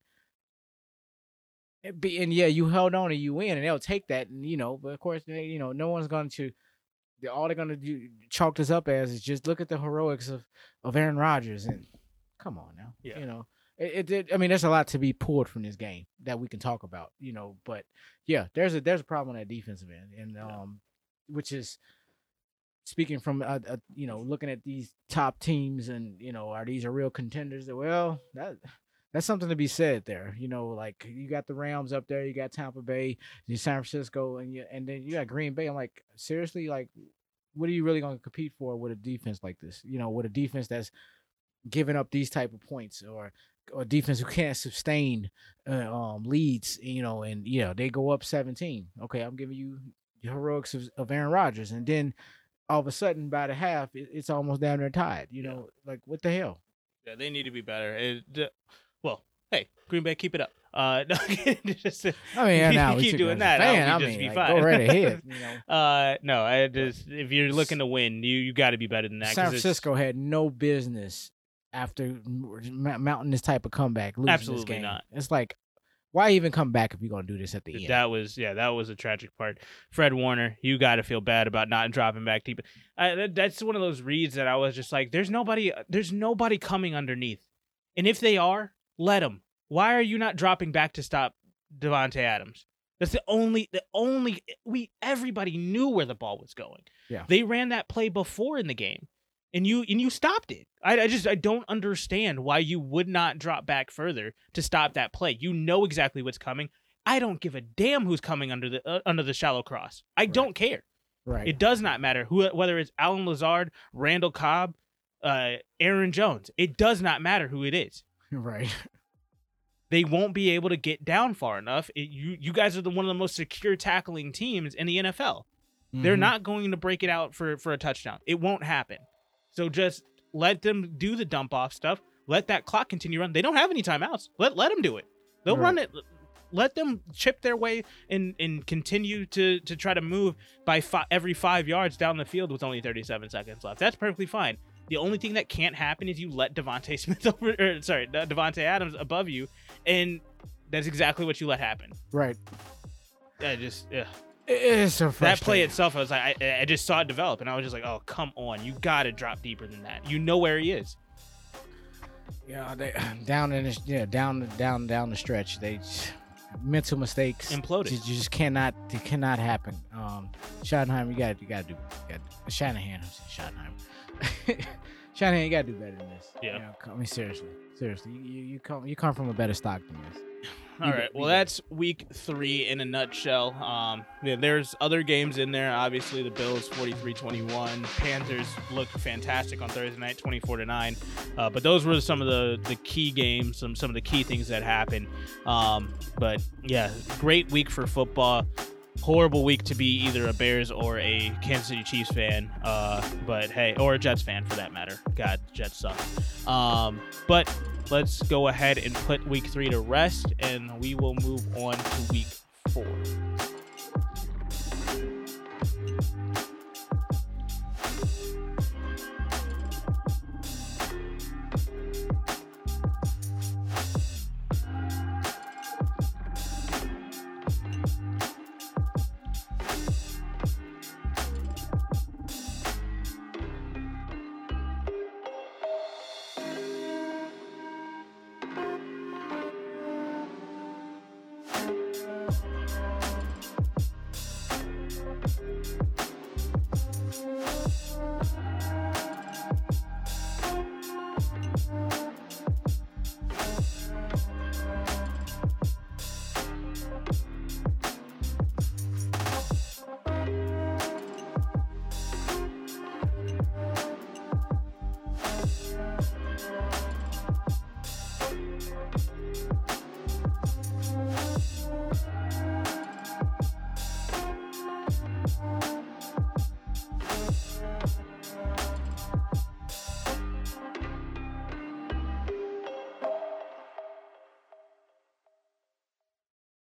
And, be, and yeah, you held on and you win, and they'll take that, and you know, but of course, they, you know, no one's going to. They're, all they're going to do chalk this up as is just look at the heroics of of Aaron Rodgers, and come on now, Yeah. you know. It, it did. I mean, there's a lot to be pulled from this game that we can talk about, you know. But yeah, there's a there's a problem on that defensive end, and um, which is speaking from uh, uh, you know looking at these top teams, and you know, are these a real contenders? Well, that that's something to be said there. You know, like you got the Rams up there, you got Tampa Bay, you San Francisco, and you and then you got Green Bay. I'm like, seriously, like, what are you really going to compete for with a defense like this? You know, with a defense that's giving up these type of points or or defense who can't sustain uh, um leads, you know, and yeah, they go up 17. Okay, I'm giving you the heroics of, of Aaron Rodgers, and then all of a sudden by the half, it, it's almost down there tied. You Yeah. know, like what the hell? Yeah, they need to be better. It, uh, well, hey, Green Bay, keep it up. Uh, [LAUGHS] no, just, [LAUGHS] I mean, now keep doing that, fan, I just mean, be like, fine. go right ahead. [LAUGHS] You know, uh, no, I just if you're looking to win, you you got to be better than that. San Francisco had no business after mounting this type of comeback. Losing Absolutely this game. not. It's like, why even come back if you're gonna do this at the end? That was yeah, that was a tragic part. Fred Warner, you got to feel bad about not dropping back deep. I, that, that's one of those reads that I was just like, there's nobody, uh, there's nobody coming underneath, and if they are, let them. Why are you not dropping back to stop Davante Adams? That's the only, the only eh, we everybody knew where the ball was going. Yeah. they ran that play before in the game, and you and you stopped it. I, I just I don't understand why you would not drop back further to stop that play. You know exactly what's coming. I don't give a damn who's coming under the uh, under the shallow cross. I Right. don't care. right. It does not matter who whether it's Allen Lazard, Randall Cobb, uh, Aaron Jones. It does not matter who it is. [LAUGHS] right. They won't be able to get down far enough. It, you you guys are the one of the most secure tackling teams in the NFL. They're Mhm. not going to break it out for for a touchdown. It won't happen. So just let them do the dump off stuff. Let that clock continue run. They don't have any timeouts. Let let them do it. They'll run it. Let them chip their way and and continue to to try to move by fi- every five yards down the field with only 37 seconds left. That's perfectly fine. The only thing that can't happen is you let DeVonta [LAUGHS] Smith over, or sorry, Davante Adams above you, and that's exactly what you let happen. right. I just ugh. It- It's so that play itself, I was like, I, I just saw it develop, and I was just like, oh come on, you got to drop deeper than that. You know where he is. Yeah, they [SIGHS] down in the, yeah down down down the stretch. They mental mistakes Imploded. You, you just cannot. It cannot happen. Um, Schottenheim, you got you got to do. You got Shanahan, Schottenheim. [LAUGHS] Shanahan, you got to do better than this. Yeah. You know, I mean, seriously, seriously, you, you come you come from a better stock than this. All right. Well, that's week three in a nutshell. Um, yeah, there's other games in there. Obviously, the Bills 43-21. Panthers looked fantastic on Thursday night, 24 to nine. Uh, but those were some of the the key games, some some of the key things that happened. Um, but yeah, great week for football. Horrible week to be either a Bears or a Kansas City Chiefs fan. Uh, but hey, or a Jets fan for that matter. God, Jets suck. Um, but let's go ahead and put week three to rest, and we will move on to week four.